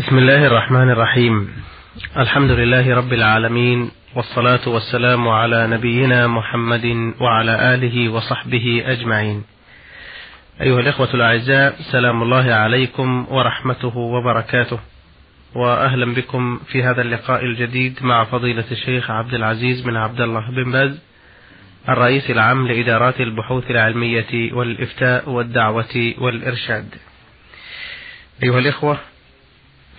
بسم الله الرحمن الرحيم. الحمد لله رب العالمين والصلاة والسلام على نبينا محمد وعلى آله وصحبه أجمعين. أيها الإخوة الأعزاء سلام الله عليكم ورحمته وبركاته. وأهلا بكم في هذا اللقاء الجديد مع فضيلة الشيخ عبد العزيز بن عبد الله بن باز الرئيس العام لإدارات البحوث العلمية والإفتاء والدعوة والإرشاد. أيها الإخوة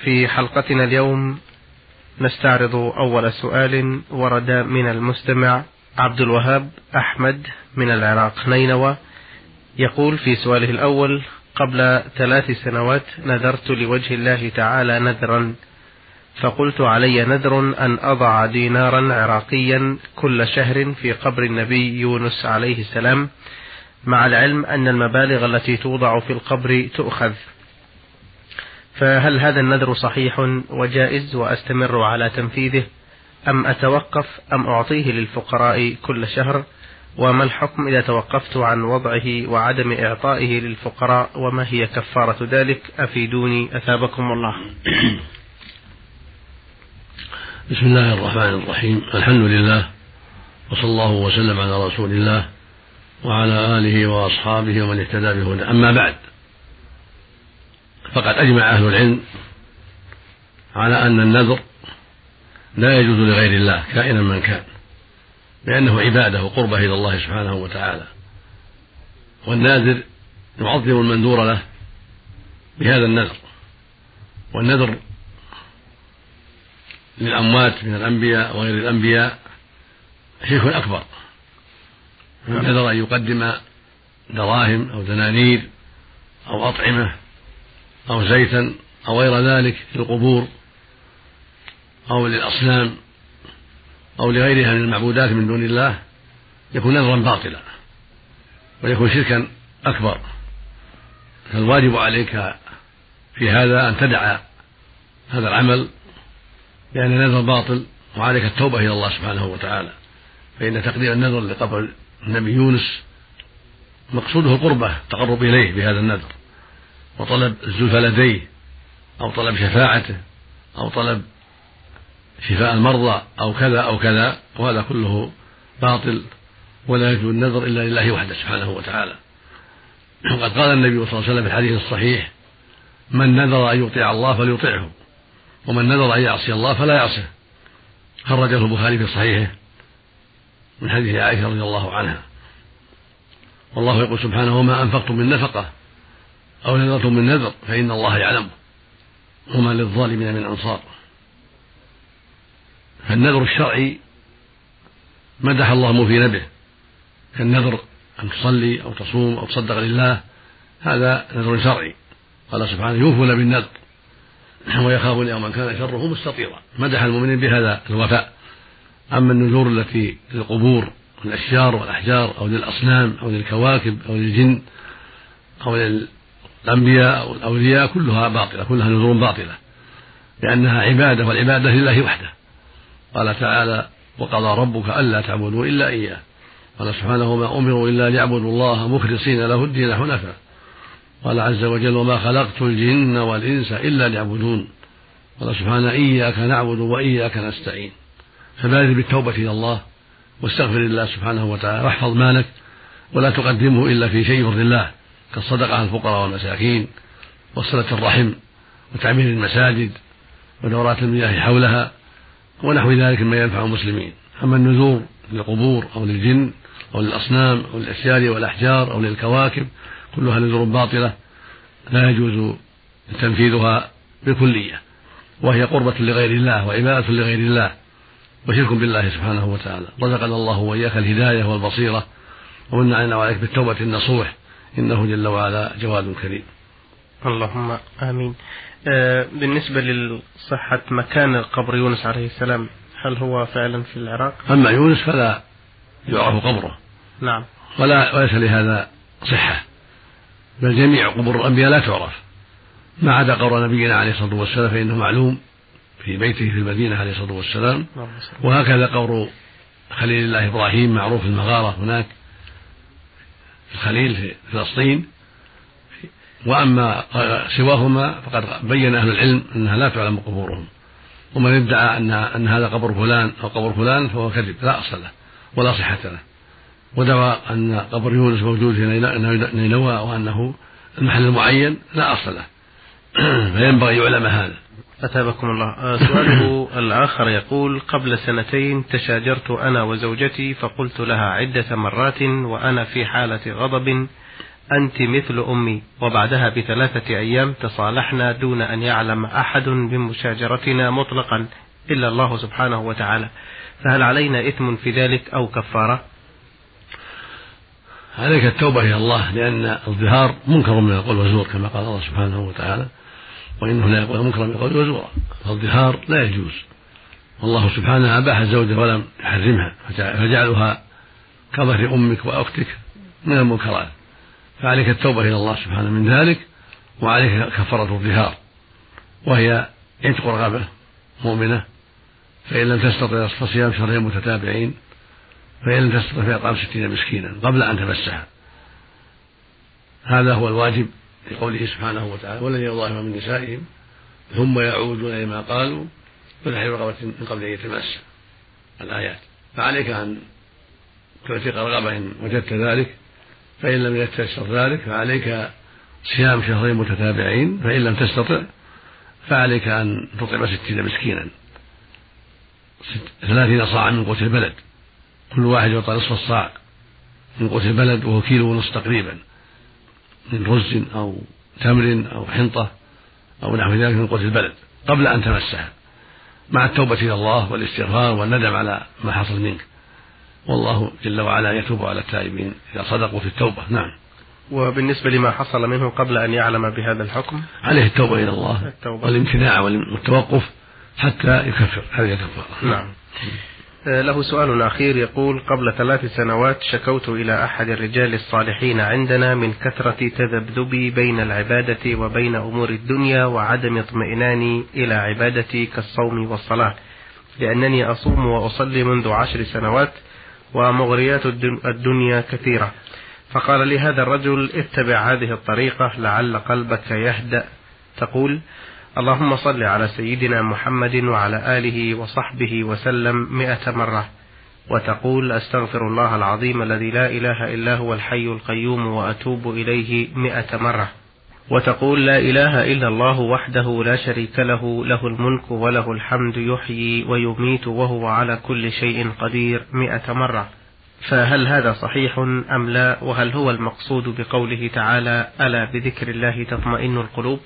في حلقتنا اليوم نستعرض أول سؤال ورد من المستمع عبد الوهاب أحمد من العراق نينوى يقول في سؤاله الأول قبل ثلاث سنوات نذرت لوجه الله تعالى نذرا فقلت علي نذر أن أضع دينارا عراقيا كل شهر في قبر النبي يونس عليه السلام مع العلم أن المبالغ التي توضع في القبر تؤخذ. فهل هذا النذر صحيح وجائز وأستمر على تنفيذه؟ أم أتوقف؟ أم أعطيه للفقراء كل شهر؟ وما الحكم إذا توقفت عن وضعه وعدم إعطائه للفقراء؟ وما هي كفارة ذلك؟ أفيدوني أثابكم الله. بسم الله الرحمن الرحيم. الحمد لله وصلى الله وسلم على رسول الله وعلى آله وأصحابه ومن اهتدى بهدى أما بعد فقد أجمع أهل العلم على أن النذر لا يجوز لغير الله كائنا من كان لأنه عبادة وقربة إلى الله سبحانه وتعالى. والناذر يعظم المنذور له بهذا النذر. والنذر للأموات من الأنبياء وغير الأنبياء شرك أكبر. من نذر أن يقدم دراهم أو دنانير أو أطعمة أو زيتا أو غير ذلك للقبور أو للأصنام أو لغيرها من المعبودات من دون الله يكون نذرا باطلا ويكون شركا أكبر فالواجب عليك في هذا أن تدع هذا العمل لأن النذر باطل وعليك التوبة إلى الله سبحانه وتعالى فإن تقديم النذر لقبر النبي يونس مقصوده القربة التقرب إليه بهذا النذر وطلب الزلفى لديه أو طلب شفاعته أو طلب شفاء المرضى أو كذا أو كذا وهذا كله باطل ولا يجوز النذر إلا لله وحده سبحانه وتعالى. وقد قال النبي صلى الله عليه وسلم في الحديث الصحيح من نذر أن يطيع الله فليطعه ومن نذر أن يعصي الله فلا يعصه. خرجه البخاري في صحيحه من حديث عائشة رضي الله عنها. والله يقول سبحانه وما أنفقتم من نفقة أو نذرتم من نذر فإن الله يعلمه وما للظالمين من أنصار. فالنذر الشرعي مدح الله في نبه كالنذر أن تصلي أو تصوم أو تصدق لله هذا نذر شرعي. قال سبحانه يوفون بالنذر ويخافون يوما كان شره مستطيرا. مدح المؤمنين بهذا الوفاء. أما النذور التي للقبور والأشجار والأحجار أو للأصنام أو للكواكب أو للجن أو للأنبياء أو الأولياء كلها باطلة كلها نذور باطلة لأنها عبادة والعبادة لله وحده. قال تعالى وقضى ربك ألا تعبدوا إلا إياه قال سبحانه وما أمروا إلا ليعبدوا الله مخلصين له الدين حنفاء. قال عز وجل وما خلقت الجن والإنس إلا ليعبدون. قال سبحانه إياك نعبد وإياك نستعين. فبادر بالتوبة إلى الله واستغفر الله سبحانه وتعالى واحفظ مالك ولا تقدمه إلا في شيء يرضي الله. كالصدقة على الفقراء والمساكين وصلة الرحم وتعمير المساجد ودورات المياه حولها ونحو ذلك مما ينفع المسلمين. أما النذور للقبور أو للجن أو للأصنام أو للأشجار والأحجار أو للكواكب كلها نذور باطلة لا يجوز تنفيذها بالكلية وهي قربة لغير الله وعبادة لغير الله وشرك بالله سبحانه وتعالى. رزقنا الله وإياك الهداية والبصيرة ومن علينا وعليك بالتوبة النصوح إنه جل وعلا جواد كريم. اللهم آمين. آه بالنسبة لصحة مكان قبر يونس عليه السلام هل هو فعلا في العراق؟ أما يونس فلا يعرف قبره. نعم. ولا وليس لهذا صحة. بل جميع قبور الأنبياء لا تعرف. ما عدا قبر نبينا عليه الصلاة والسلام فإنه معلوم في بيته في المدينة عليه الصلاة والسلام. وهكذا قبر خليل الله إبراهيم معروف في المغارة هناك. الخليل في فلسطين. وأما سواهما فقد بين أهل العلم أنها لا تعلم قبورهم. ومن ادعى أن أن هذا قبر فلان أو قبر فلان فهو كذب لا أصل له ولا صحة له. ودعوى أن قبر يونس موجود في نينوى وأنه المحل المعين لا أصل له. فينبغي يعلم هذا. أتابكم الله. آه، سؤاله الآخر يقول قبل سنتين تشاجرت أنا وزوجتي فقلت لها عدة مرات وأنا في حالة غضب أنت مثل أمي. وبعدها بثلاثة أيام تصالحنا دون أن يعلم أحد بمشاجرتنا مطلقا إلا الله سبحانه وتعالى. فهل علينا إثم في ذلك أو كفارة؟ عليك التوبة إلى الله لأن الظهار منكر من القول والزور كما قال الله سبحانه وتعالى. وإنه لا يقول منكر من القول وزورا. فالظهار لا يجوز. والله سبحانه أباح الزوجة ولم يحرمها فجعلها كظهر أمك وأختك من المنكرات. فعليك التوبة إلى الله سبحانه من ذلك وعليك كفارة الظهار. وهي عتق رغبة مؤمنة فإن لم تستطع فصيام شهرين متتابعين فإن لم تستطع فإطعام ستين مسكينا قبل أن تمسها. هذا هو الواجب لقوله سبحانه وتعالى والذين يظاهرون من نسائهم ثم يعودون لما قالوا فتحرير رغبة من قبل أن يتمسى الآيات. فعليك أن تعتق رغبة إن وجدت ذلك فإن لم يتيسر ذلك فعليك صيام شهرين متتابعين فإن لم تستطع فعليك أن تطعم ستين مسكينا. ثلاثين صاعا من قوت البلد. كل واحد يعطى نصف الصاع من قوت البلد وهو كيلو ونصف تقريبا. من رز أو تمر أو حنطة أو نحو ذلك من قوت البلد قبل أن تمسها مع التوبة إلى الله والاستغفار والندم على ما حصل منك. والله جل وعلا يتوب على التائبين إذا صدقوا في التوبة. نعم. وبالنسبة لما حصل منه قبل أن يعلم بهذا الحكم؟ عليه التوبة إلى الله التوبة. والامتناع والتوقف حتى يكفر. هذه الكفارة نعم. له سؤال أخير يقول قبل ثلاث سنوات شكوت إلى أحد الرجال الصالحين عندنا من كثرة تذبذبي بين العبادة وبين أمور الدنيا وعدم اطمئناني إلى عبادتي كالصوم والصلاة لأنني أصوم وأصلي منذ عشر سنوات ومغريات الدنيا كثيرة. فقال لي هذا الرجل اتبع هذه الطريقة لعل قلبك يهدأ. تقول اللهم صل على سيدنا محمد وعلى آله وصحبه وسلم مئة مرة وتقول أستغفر الله العظيم الذي لا إله إلا هو الحي القيوم وأتوب إليه مئة مرة وتقول لا إله إلا الله وحده لا شريك له له الملك وله الحمد يحيي ويميت وهو على كل شيء قدير مئة مرة فهل هذا صحيح أم لا؟ وهل هو المقصود بقوله تعالى ألا بذكر الله تطمئن القلوب؟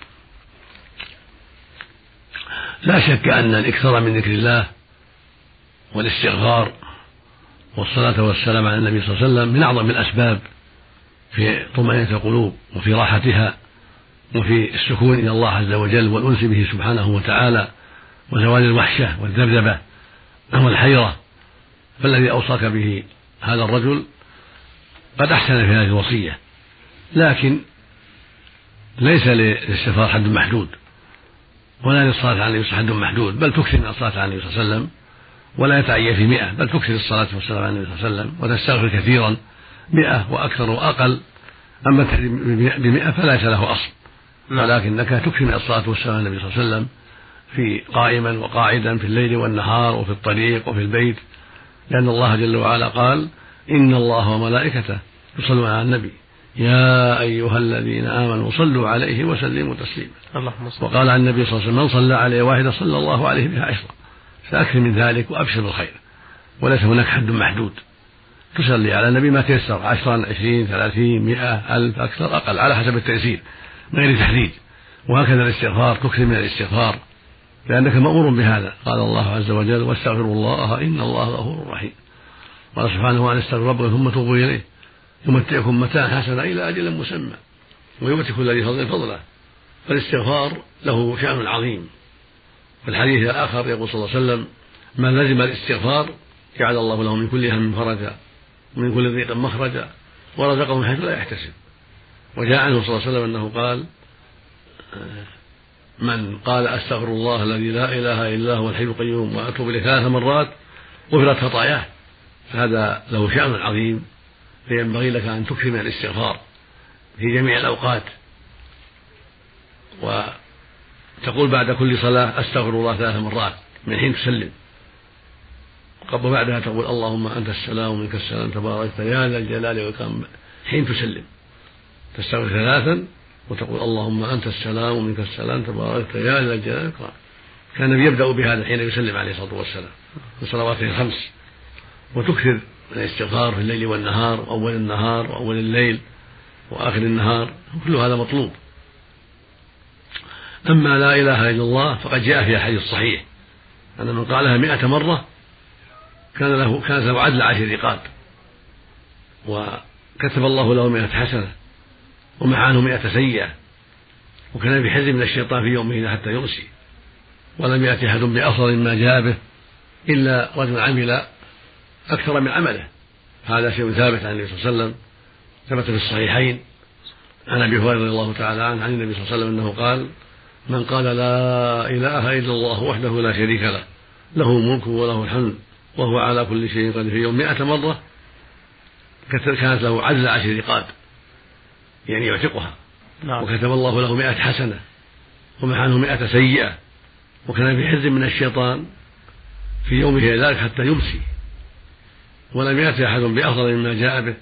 لا شك أن الإكثار من ذكر الله والاستغفار والصلاة والسلام على النبي صلى الله عليه وسلم من أعظم الأسباب في طمأنينة القلوب وفي راحتها وفي السكون إلى الله عز وجل والأنس به سبحانه وتعالى وزوال الوحشة والذبذبة والحيرة فالذي أوصاك به هذا الرجل قد أحسن في هذه الوصية لكن ليس للاستغفار حد محدود. ولا للصلاة على النبي حد محدود بل تكثر من الصلاة على النبي صلى الله عليه وسلم ولا يتعين في مئة بل تكثر الصلاة والسلام على النبي صلى الله عليه وسلم وتستغفر كثيرا مئة وأكثر وأقل. أما بمئة فليس له أصل. نعم. ولكنك تكثر من الصلاة والسلام على النبي صلى الله عليه وسلم في قائما وقاعدا في الليل والنهار وفي الطريق وفي البيت لأن الله جل وعلا قال إن الله وملائكته يصلون على النبي. يا أيها الذين آمنوا صلوا عليه وسلموا تسليما. اللهم صل وقال عن النبي صلى الله عليه وسلم من صلى عليه واحدة صلى الله عليه بها عشرة فأكثر من ذلك وأبشر بالخير وليس هناك حد محدود. تصلي على النبي ما تيسر عشرا عشرين ثلاثين مئة ألف أكثر أقل على حسب التيسير من غير تحديد. وهكذا الاستغفار تكثر من الاستغفار لأنك مأمور بهذا. قال الله عز وجل واستغفروا الله إن الله غفور رحيم قال سبحانه وأن استغفر ربكم ثم توبوا إليه يمتعكم متاعا حسنا إلى أجل مسمى ويؤتي كل ذي فضل فضله فالاستغفار له شأن عظيم. في الحديث الآخر يقول صلى الله عليه وسلم من لزم الاستغفار جعل الله له من كل هم فرجا ومن كل ضيق مخرجا ورزقه من حيث لا يحتسب. وجاء عنه صلى الله عليه وسلم أنه قال من قال أستغفر الله الذي لا إله إلا هو الحي القيوم وأتوب إليه ثلاث مرات غفرت خطاياه فهذا له شأن عظيم. فينبغي لك أن تكثر من الاستغفار في جميع الأوقات. وتقول بعد كل صلاة أستغفر الله ثلاث مرات من حين تسلم. قبل بعدها تقول اللهم أنت السلام ومنك السلام تباركت يا ذا الجلال والإكرام. حين تسلم. تستغفر ثلاثا وتقول اللهم أنت السلام ومنك السلام تباركت يا ذا الجلال والإكرام. كان يبدأ بهذا حين يسلم عليه الصلاة والسلام. في صلواته الخمس. وتكثر من الاستغفار في الليل والنهار وأول النهار وأول الليل وآخر النهار كل هذا مطلوب. أما لا إله إلا الله فقد جاء في حديث صحيح. أن من قالها مئة مرة كان له كانت له عدل عشر رقاب. وكتب الله له مئة حسنة ومحى عنه مئة سيئة. وكان حزب من الشيطان في يومه حتى يمسي. ولم يأتي أحد بأفضل ما جاء به إلا رجل عمل أكثر من عمله. هذا شيء ثابت عن النبي صلى الله عليه وسلم ثبت في الصحيحين. عن أبي هريرة رضي الله تعالى عنه عن النبي صلى الله عليه وسلم أنه قال من قال لا إله إلا الله وحده لا شريك له له الملك وله الحمد وهو على كل شيء قدير. في يوم مئة مرة كانت له عدل عشر رقاب يعني يعتقها. نعم. وكتب الله له مئة حسنة ومحى عنه مئة سيئة وكان في حز من الشيطان في يومه ذلك حتى يمسي. ولم يأتي أحد بأفضل مما جاء به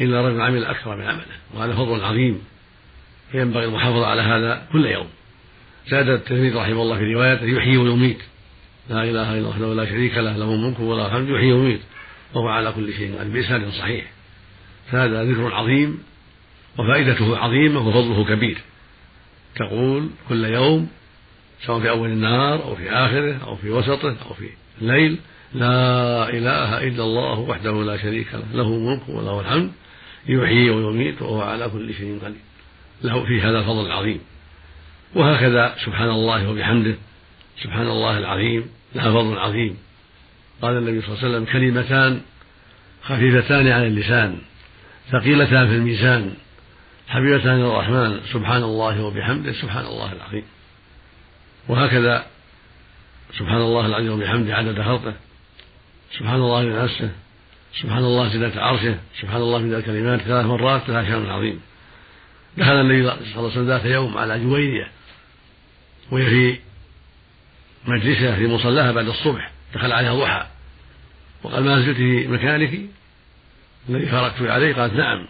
إلا رجل عمل أكثر من عمله وهذا فضل عظيم. فينبغي المحافظة على هذا كل يوم. زاد التلميذ رحمه الله في روايته يحيي ويميت. لا إله إلا الله لا شريك له له الملك وله الحمد يحيي ويميت. وهو على كل شيء قدير بإسناد صحيح. فهذا ذكر عظيم وفائدته عظيمة وفضله كبير. تقول كل يوم سواء في أول النهار أو في آخره أو في وسطه أو في الليل لا إله إلا الله وحده لا شريك له. له الملك وله الحمد. يحيي ويميت وهو على كل شيء قدير. له في هذا الفضل العظيم وهكذا سبحان الله وبحمده. سبحان الله العظيم. لها فضل عظيم. قال النبي صلى الله عليه وسلم كلمتان خفيفتان على اللسان. ثقيلتان في الميزان. حبيبتان إلى الرحمن. سبحان الله وبحمده. سبحان الله العظيم. وهكذا سبحان الله العظيم وبحمده عدد خلقه. سبحان الله من نفسه سبحان الله زينة عرشه سبحان الله من الكلمات ثلاث مرات لها شأن عظيم. دخل النبي صلى الله عليه وسلم ذات يوم على جويرية وهي في مجلسها في مصلاها بعد الصبح دخل عليها ضحى. وقال ما زلت في مكانك؟ الذي فارقت عليه قالت نعم.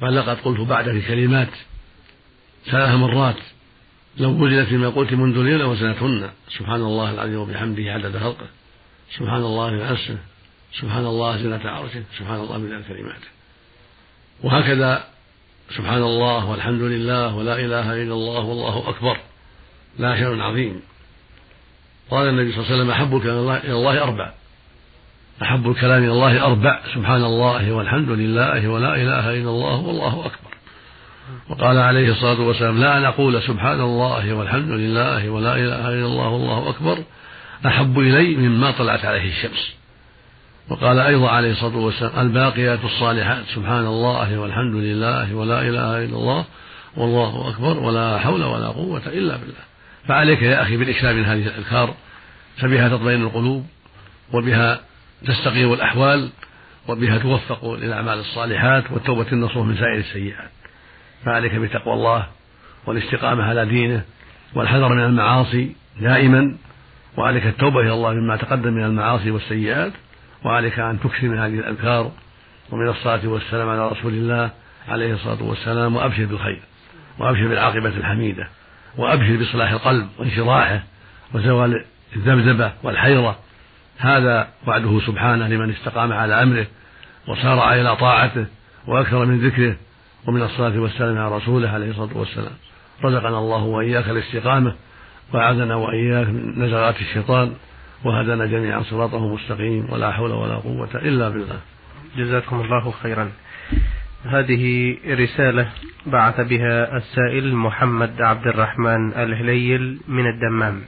قال لقد قلت بعدك كلمات ثلاث مرات لو وجدت فيما قلت منذ اليوم لوزنتهن سبحان الله العظيم وبحمده عدد خلقه. سبحان الله نفسه سبحان الله زنة عرشه سبحان الله من كلماته. وهكذا سبحان الله والحمد لله ولا إله إلا الله والله أكبر لا شيء عظيم. قال النبي صلى الله عليه وسلم أحب الكلام إلى الله أربع. أحب الكلام إلى الله أربع سبحان الله والحمد لله ولا إله إلا الله والله أكبر. وقال عليه الصلاة والسلام لا أن أقول سبحان الله والحمد لله ولا إله إلا الله والله أكبر. أحب إلي مما طلعت عليه الشمس. وقال أيضا عليه الصلاة والسلام الباقيات الصالحات سبحان الله والحمد لله ولا إله إلا الله والله أكبر ولا حول ولا قوة إلا بالله. فعليك يا أخي بالإكثار من هذه الأذكار فبها تطمئن القلوب وبها تستقيم الأحوال وبها توفق للأعمال الصالحات والتوبة النصوح من سائر السيئات. فعليك بتقوى الله والاستقامة على دينه والحذر من المعاصي دائما وعليك التوبة إلى الله مما تقدم من المعاصي والسيئات وعليك أن تكثر من هذه الأذكار ومن الصلاة والسلام على رسول الله عليه الصلاة والسلام وأبشر بالخير وأبشر بالعاقبة الحميدة وأبشر بصلاح القلب وانشراحه وزوال الذبذبة والحيرة. هذا وعده سبحانه لمن استقام على أمره وسارع إلى طاعته وأكثر من ذكره ومن الصلاة والسلام على رسوله عليه الصلاة والسلام. رزقنا الله وإياك الاستقامة وأعاذنا وإياك من نزغات الشيطان وهدنا جميعا صراطه مستقيم ولا حول ولا قوة إلا بالله. جزاكم الله خيرا. هذه رسالة بعث بها السائل محمد عبد الرحمن الهليل من الدمام.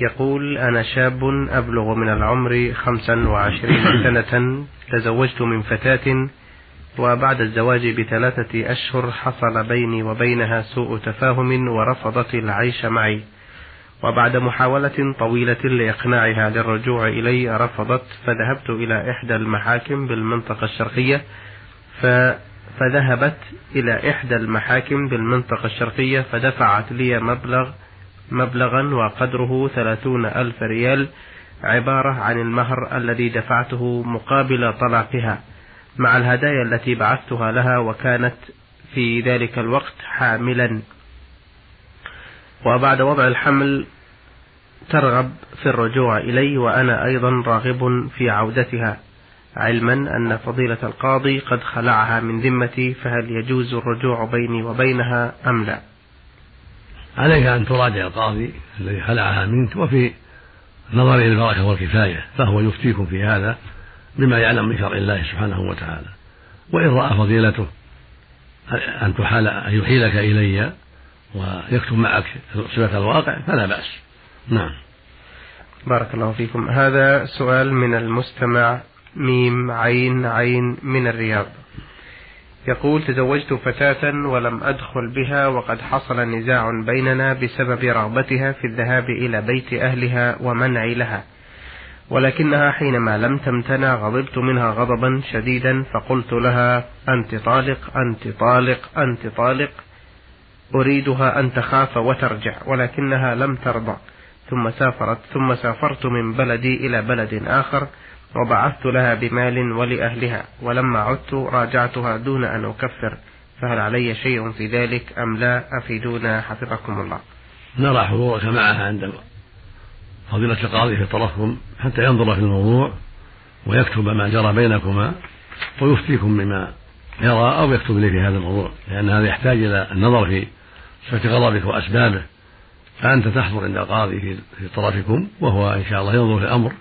يقول أنا شاب أبلغ من العمر خمسا وعشرين سنة تزوجت من فتاة وبعد الزواج بثلاثة أشهر حصل بيني وبينها سوء تفاهم ورفضت العيش معي. وبعد محاولة طويلة لإقناعها للرجوع إلي رفضت فذهبت إلى إحدى المحاكم بالمنطقة الشرقية فذهبت إلى إحدى المحاكم بالمنطقة الشرقية فدفعت لي مبلغ مبلغا وقدره ثلاثون ألف ريال عبارة عن المهر الذي دفعته مقابل طلاقها. مع الهدايا التي بعثتها لها وكانت في ذلك الوقت حاملا. وبعد وضع الحمل ترغب في الرجوع إلي وأنا أيضا راغب في عودتها علما أن فضيلة القاضي قد خلعها من ذمتي فهل يجوز الرجوع بيني وبينها أم لا؟ عليك أن تراجع القاضي الذي خلعها منك وفي نظره البركة والكفاية فهو يفتيكم في هذا. بما يعلم من شرع الله سبحانه وتعالى. وإن رأى فضيلته أن تحال أن يحيلك إلي ويكتب معك صفة الواقع فلا بأس. نعم. بارك الله فيكم. هذا سؤال من المستمع ميم عين عين من الرياض. يقول تزوجت فتاة ولم أدخل بها وقد حصل نزاع بيننا بسبب رغبتها في الذهاب إلى بيت أهلها ومنعي لها. ولكنها حينما لم تمتنع غضبت منها غضبا شديدا فقلت لها أنت طالق أنت طالق أنت طالق. أريدها أن تخاف وترجع ولكنها لم ترضى. ثم سافرت ثم سافرت من بلدي إلى بلد آخر وبعثت لها بمال ولأهلها. ولما عدت راجعتها دون أن أكفر. فهل علي شيء في ذلك أم لا؟ أفيدونا حفظكم الله. نرى حضورك معها عند فضيلة القاضي في طرفكم حتى ينظر في الموضوع ويكتب ما جرى بينكما ويفتيكم بما يرى أو يكتب لي في هذا الموضوع لأن هذا يحتاج إلى النظر في صفة غضبك وأسبابه. فأنت تحضر عند القاضي في طرفكم وهو إن شاء الله ينظر في الأمر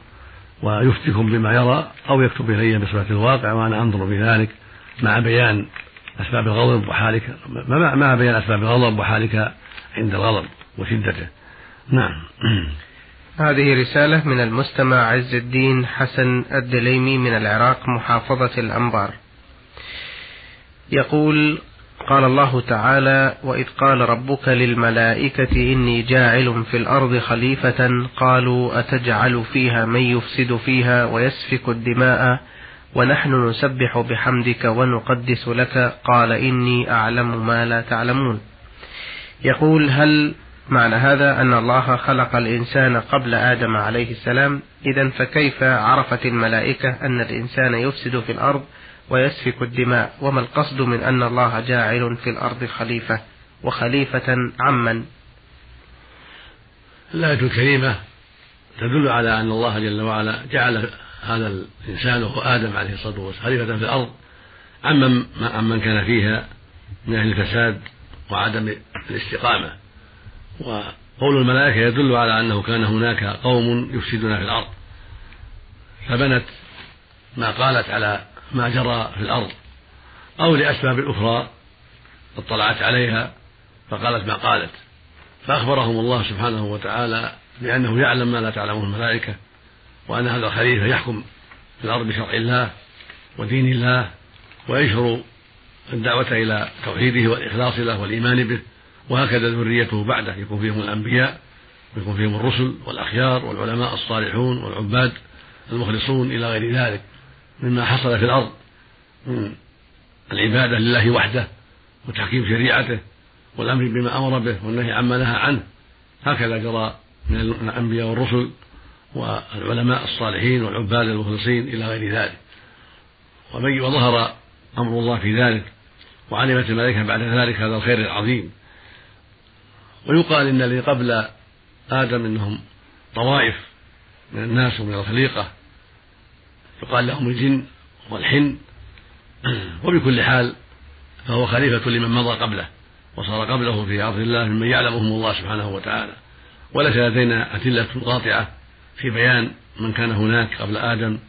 ويفتيكم بما يرى أو يكتب إلي بصفة الواقع وأنا أنظر في ذلك مع بيان أسباب الغضب وحالك مع بيان أسباب الغضب وحالك عند الغضب وشدته. نعم. هذه رسالة من المستمع عز الدين حسن الدليمي من العراق محافظة الأنبار. يقول قال الله تعالى وإذ قال ربك للملائكة إني جاعل في الأرض خليفة قالوا أتجعل فيها من يفسد فيها ويسفك الدماء؟ ونحن نسبح بحمدك ونقدس لك؟ قال إني أعلم ما لا تعلمون يقول هل معنى هذا أن الله خلق الإنسان قبل آدم عليه السلام. إذا فكيف عرفت الملائكة أن الإنسان يفسد في الأرض ويسفك الدماء؟ وما القصد من أن الله جاعل في الأرض خليفة؟ وخليفة عمن؟ الآية الكريمة تدل على أن الله جل وعلا جعل هذا الإنسان وهو آدم عليه الصلاة والسلام خليفة في الأرض. عمن عمن كان فيها من أهل الفساد وعدم الاستقامة. وقول الملائكة يدل على أنه كان هناك قوم يفسدون في الأرض. فبنت ما قالت على ما جرى في الأرض أو لأسباب أخرى اطلعت عليها فقالت ما قالت. فأخبرهم الله سبحانه وتعالى بأنه يعلم ما لا تعلمه الملائكة وأن هذا الخليفة يحكم في الأرض بشرع الله ودين الله ويشهر الدعوة إلى توحيده والإخلاص له والإيمان به. وهكذا ذريته بعده. يكون فيهم الأنبياء ويكون فيهم الرسل والأخيار والعلماء الصالحون والعباد المخلصون إلى غير ذلك مما حصل في الأرض. من العبادة لله وحده وتحكيم شريعته والأمر بما أمر به والنهي عما نهى عنه. هكذا جرى من الأنبياء والرسل والعلماء الصالحين والعباد المخلصين إلى غير ذلك. وظهر أمر الله في ذلك وعلمت الملائكة بعد ذلك هذا الخير العظيم. ويقال إن الذي قبل آدم إنهم طوائف من الناس ومن الخليقة. يقال لهم الجن والحن. وبكل حال فهو خليفة لمن مضى قبله وصار قبله في أرض الله ممن يعلمهم الله سبحانه وتعالى. وليس لدينا أدلة قاطعة في بيان من كان هناك قبل آدم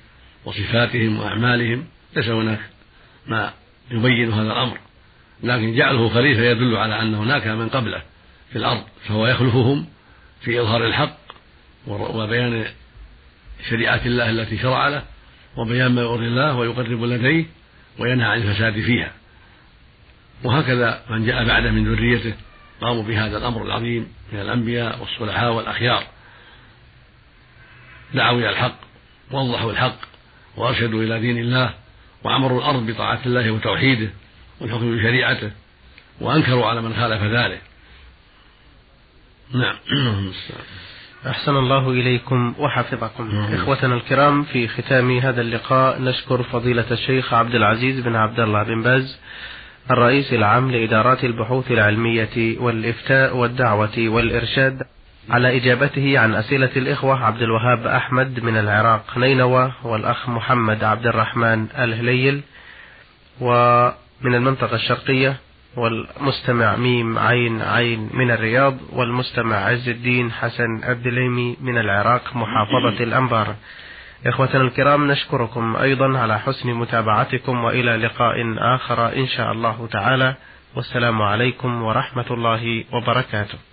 وصفاتهم وأعمالهم. ليس هناك ما يبين هذا الأمر. لكن جعله خليفة يدل على أن هناك من قبله. في الأرض فهو يخلفهم في إظهار الحق وبيان شريعة الله التي شرع له وبيان ما يرضي الله ويقرب لديه وينهى عن الفساد فيها. وهكذا من جاء بعده من ذريته قاموا بهذا الأمر العظيم من الأنبياء والصلحاء والأخيار. دعوا إلى الحق ووضحوا الحق وأرشدوا إلى دين الله وعمروا الأرض بطاعة الله وتوحيده والحكم بشريعته وأنكروا على من خالف ذلك. نعم أحسن الله إليكم وحفظكم نعم. إخوتنا الكرام في ختام هذا اللقاء نشكر فضيلة الشيخ عبد العزيز بن عبد الله بن باز الرئيس العام لإدارات البحوث العلمية والإفتاء والدعوة والإرشاد على إجابته عن أسئلة الإخوة عبد الوهاب أحمد من العراق نينوى والأخ محمد عبد الرحمن الهليل ومن المنطقة الشرقية والمستمع ميم عين عين من الرياض والمستمع عز الدين حسن الدليمي من العراق محافظة الأنبار. إخوتنا الكرام نشكركم أيضا على حسن متابعتكم وإلى لقاء آخر إن شاء الله تعالى. والسلام عليكم ورحمة الله وبركاته.